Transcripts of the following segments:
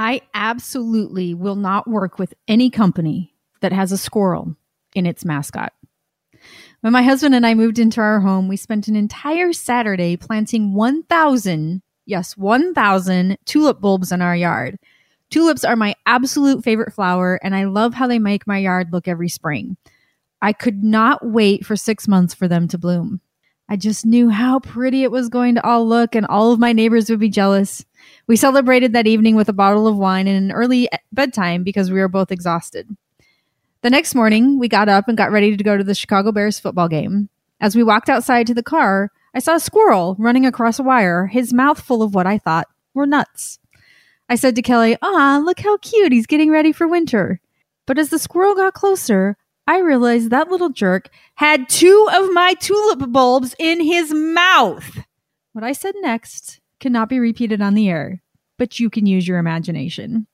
I absolutely will not work with any company that has a squirrel in its mascot. When my husband and I moved into our home, we spent an entire Saturday planting 1,000, yes, 1,000 tulip bulbs in our yard. Tulips are my absolute favorite flower, and I love how they make my yard look every spring. I could not wait for six months for them to bloom. I just knew how pretty it was going to all look, and all of my neighbors would be jealous. We celebrated that evening with a bottle of wine and an early bedtime because we were both exhausted. The next morning, we got up and got ready to go to the Chicago Bears football game. As we walked outside to the car, I saw a squirrel running across a wire, his mouth full of what I thought were nuts. I said to Kelly, Ah, look how cute, he's getting ready for winter. But as the squirrel got closer, I realized that little jerk had two of my tulip bulbs in his mouth. What I said next cannot be repeated on the air, but you can use your imagination.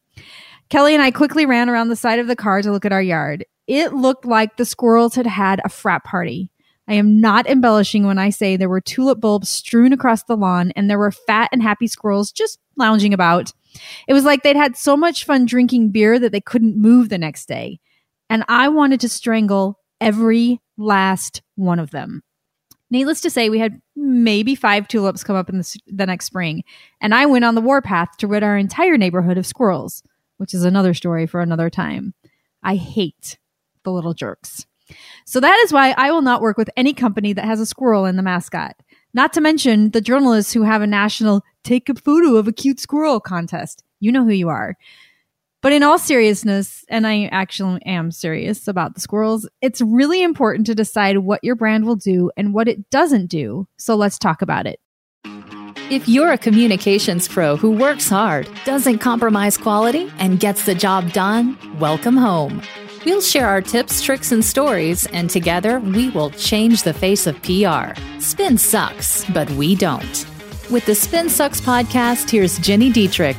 Kelly and I quickly ran around the side of the car to look at our yard. It looked like the squirrels had had a frat party. I am not embellishing when I say there were tulip bulbs strewn across the lawn and there were fat and happy squirrels just lounging about. It was like they'd had so much fun drinking beer that they couldn't move the next day. And I wanted to strangle every last one of them. Needless to say, we had maybe five tulips come up in the, the, next spring, and I went on the warpath to rid our entire neighborhood of squirrels, which is another story for another time. I hate the little jerks. So that is why I will not work with any company that has a squirrel in the mascot. Not to mention the journalists who have a national take a photo of a cute squirrel contest. You know who you are. But in all seriousness, and I actually am serious about the squirrels, it's really important to decide what your brand will do and what it doesn't do. So let's talk about it. If you're a communications pro who works hard, doesn't compromise quality, and gets the job done, welcome home. We'll share our tips, tricks, and stories, and together we will change the face of PR. Spin sucks, but we don't. With the Spin Sucks podcast, here's Gini Dietrich.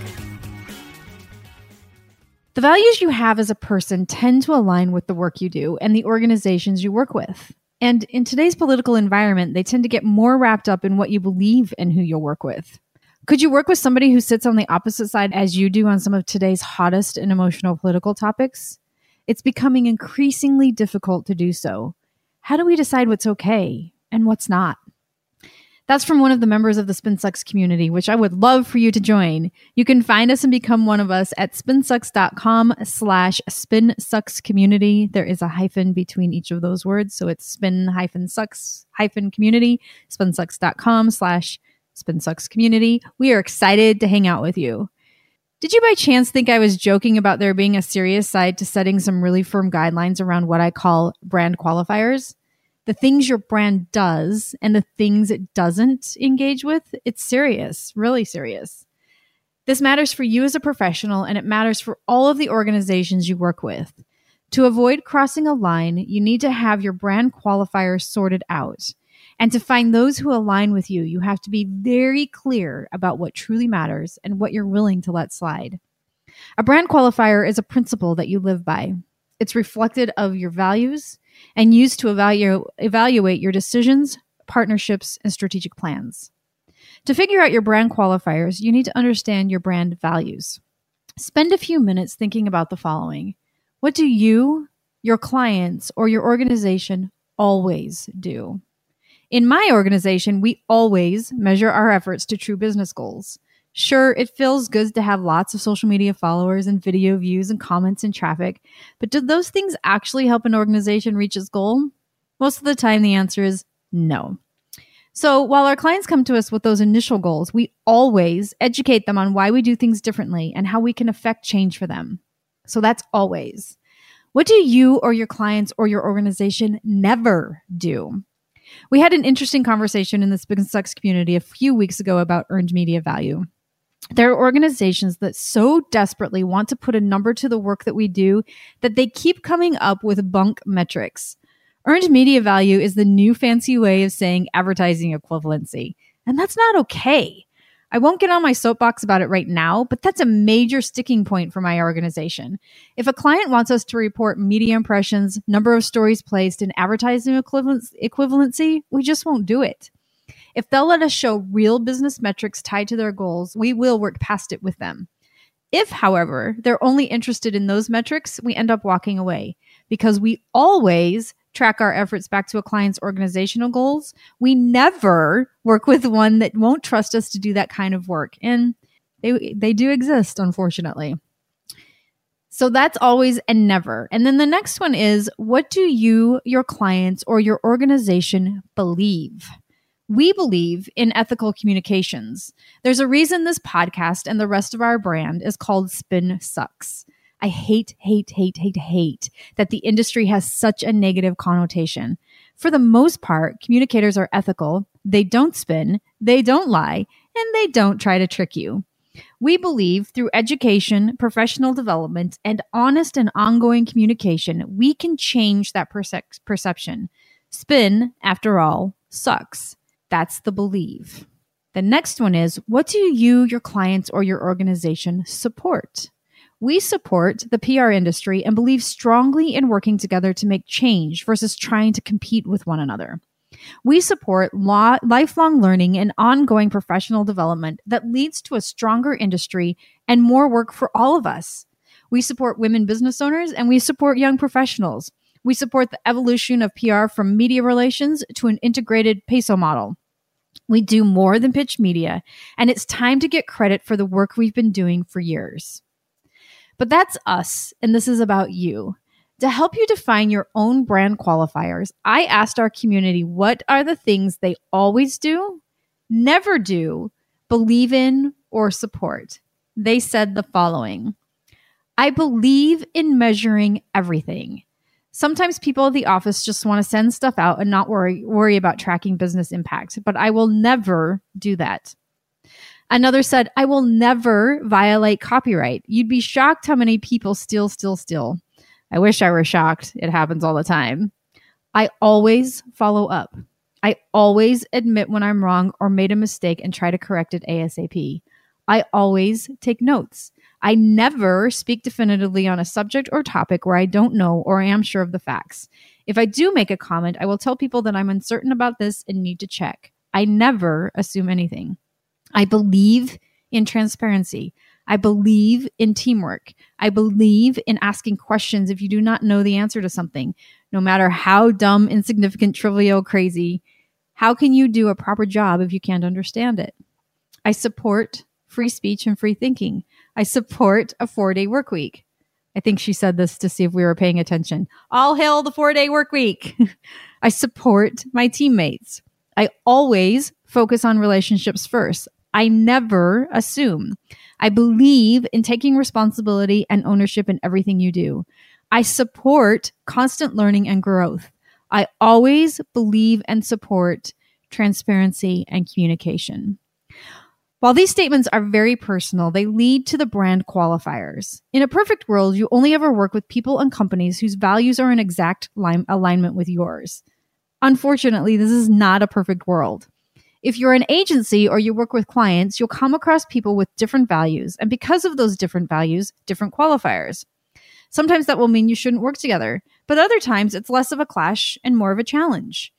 The values you have as a person tend to align with the work you do and the organizations you work with. And in today's political environment, they tend to get more wrapped up in what you believe and who you'll work with. Could you work with somebody who sits on the opposite side as you do on some of today's hottest and emotional political topics? It's becoming increasingly difficult to do so. How do we decide what's okay and what's not? That's from one of the members of the SpinSucks community, which I would love for you to join. You can find us and become one of us at spinsucks.com slash spinsucks community. There is a hyphen between each of those words. So it's spin hyphen sucks hyphen community, spinsucks.com slash spinsucks community. We are excited to hang out with you. Did you by chance think I was joking about there being a serious side to setting some really firm guidelines around what I call brand qualifiers? The things your brand does and the things it doesn't engage with, it's serious, really serious. This matters for you as a professional and it matters for all of the organizations you work with. To avoid crossing a line, you need to have your brand qualifiers sorted out. And to find those who align with you, you have to be very clear about what truly matters and what you're willing to let slide. A brand qualifier is a principle that you live by. It's reflected of your values and used to evalu- evaluate your decisions, partnerships, and strategic plans. To figure out your brand qualifiers, you need to understand your brand values. Spend a few minutes thinking about the following What do you, your clients, or your organization always do? In my organization, we always measure our efforts to true business goals. Sure, it feels good to have lots of social media followers and video views and comments and traffic, but do those things actually help an organization reach its goal? Most of the time, the answer is no. So while our clients come to us with those initial goals, we always educate them on why we do things differently and how we can affect change for them. So that's always. What do you or your clients or your organization never do? We had an interesting conversation in the Spin Sucks community a few weeks ago about earned media value. There are organizations that so desperately want to put a number to the work that we do that they keep coming up with bunk metrics. Earned media value is the new fancy way of saying advertising equivalency, and that's not okay. I won't get on my soapbox about it right now, but that's a major sticking point for my organization. If a client wants us to report media impressions, number of stories placed, and advertising equivalency, we just won't do it. If they'll let us show real business metrics tied to their goals, we will work past it with them. If, however, they're only interested in those metrics, we end up walking away because we always track our efforts back to a client's organizational goals. We never work with one that won't trust us to do that kind of work. And they, they do exist, unfortunately. So that's always and never. And then the next one is what do you, your clients, or your organization believe? We believe in ethical communications. There's a reason this podcast and the rest of our brand is called Spin Sucks. I hate, hate, hate, hate, hate that the industry has such a negative connotation. For the most part, communicators are ethical. They don't spin, they don't lie, and they don't try to trick you. We believe through education, professional development, and honest and ongoing communication, we can change that perce- perception. Spin, after all, sucks. That's the believe. The next one is what do you, your clients, or your organization support? We support the PR industry and believe strongly in working together to make change versus trying to compete with one another. We support law, lifelong learning and ongoing professional development that leads to a stronger industry and more work for all of us. We support women business owners and we support young professionals. We support the evolution of PR from media relations to an integrated PESO model. We do more than pitch media, and it's time to get credit for the work we've been doing for years. But that's us, and this is about you. To help you define your own brand qualifiers, I asked our community what are the things they always do, never do, believe in, or support. They said the following I believe in measuring everything. Sometimes people at the office just want to send stuff out and not worry worry about tracking business impact, but I will never do that. Another said, I will never violate copyright. You'd be shocked how many people steal, steal, steal. I wish I were shocked. It happens all the time. I always follow up. I always admit when I'm wrong or made a mistake and try to correct it ASAP. I always take notes. I never speak definitively on a subject or topic where I don't know or am sure of the facts. If I do make a comment, I will tell people that I'm uncertain about this and need to check. I never assume anything. I believe in transparency. I believe in teamwork. I believe in asking questions if you do not know the answer to something, no matter how dumb, insignificant, trivial, crazy. How can you do a proper job if you can't understand it? I support free speech and free thinking. I support a four day work week. I think she said this to see if we were paying attention. All hail the four day work week. I support my teammates. I always focus on relationships first. I never assume. I believe in taking responsibility and ownership in everything you do. I support constant learning and growth. I always believe and support transparency and communication. While these statements are very personal, they lead to the brand qualifiers. In a perfect world, you only ever work with people and companies whose values are in exact alignment with yours. Unfortunately, this is not a perfect world. If you're an agency or you work with clients, you'll come across people with different values, and because of those different values, different qualifiers. Sometimes that will mean you shouldn't work together, but other times it's less of a clash and more of a challenge.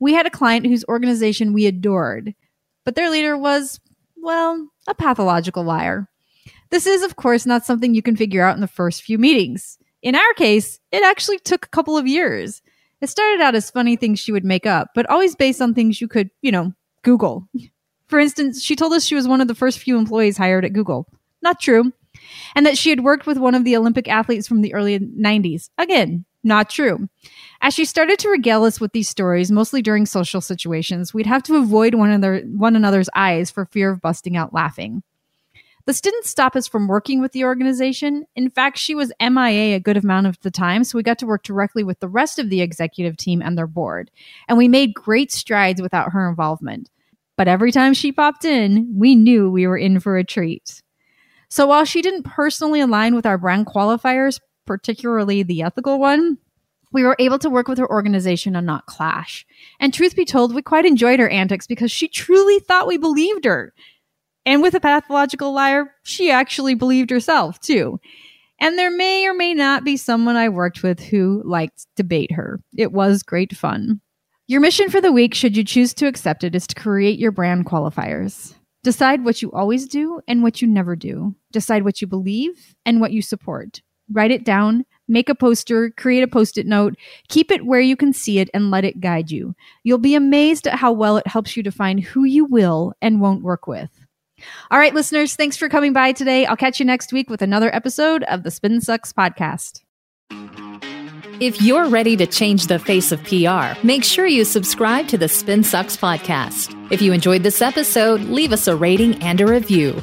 We had a client whose organization we adored, but their leader was well, a pathological liar. This is, of course, not something you can figure out in the first few meetings. In our case, it actually took a couple of years. It started out as funny things she would make up, but always based on things you could, you know, Google. For instance, she told us she was one of the first few employees hired at Google. Not true. And that she had worked with one of the Olympic athletes from the early 90s. Again, not true. As she started to regale us with these stories, mostly during social situations, we'd have to avoid one, another, one another's eyes for fear of busting out laughing. This didn't stop us from working with the organization. In fact, she was MIA a good amount of the time, so we got to work directly with the rest of the executive team and their board. And we made great strides without her involvement. But every time she popped in, we knew we were in for a treat. So while she didn't personally align with our brand qualifiers, particularly the ethical one, we were able to work with her organization and not clash. And truth be told, we quite enjoyed her antics because she truly thought we believed her. And with a pathological liar, she actually believed herself too. And there may or may not be someone I worked with who liked to bait her. It was great fun. Your mission for the week, should you choose to accept it, is to create your brand qualifiers. Decide what you always do and what you never do. Decide what you believe and what you support. Write it down, make a poster, create a post it note, keep it where you can see it, and let it guide you. You'll be amazed at how well it helps you define who you will and won't work with. All right, listeners, thanks for coming by today. I'll catch you next week with another episode of the Spin Sucks podcast. If you're ready to change the face of PR, make sure you subscribe to the Spin Sucks podcast. If you enjoyed this episode, leave us a rating and a review.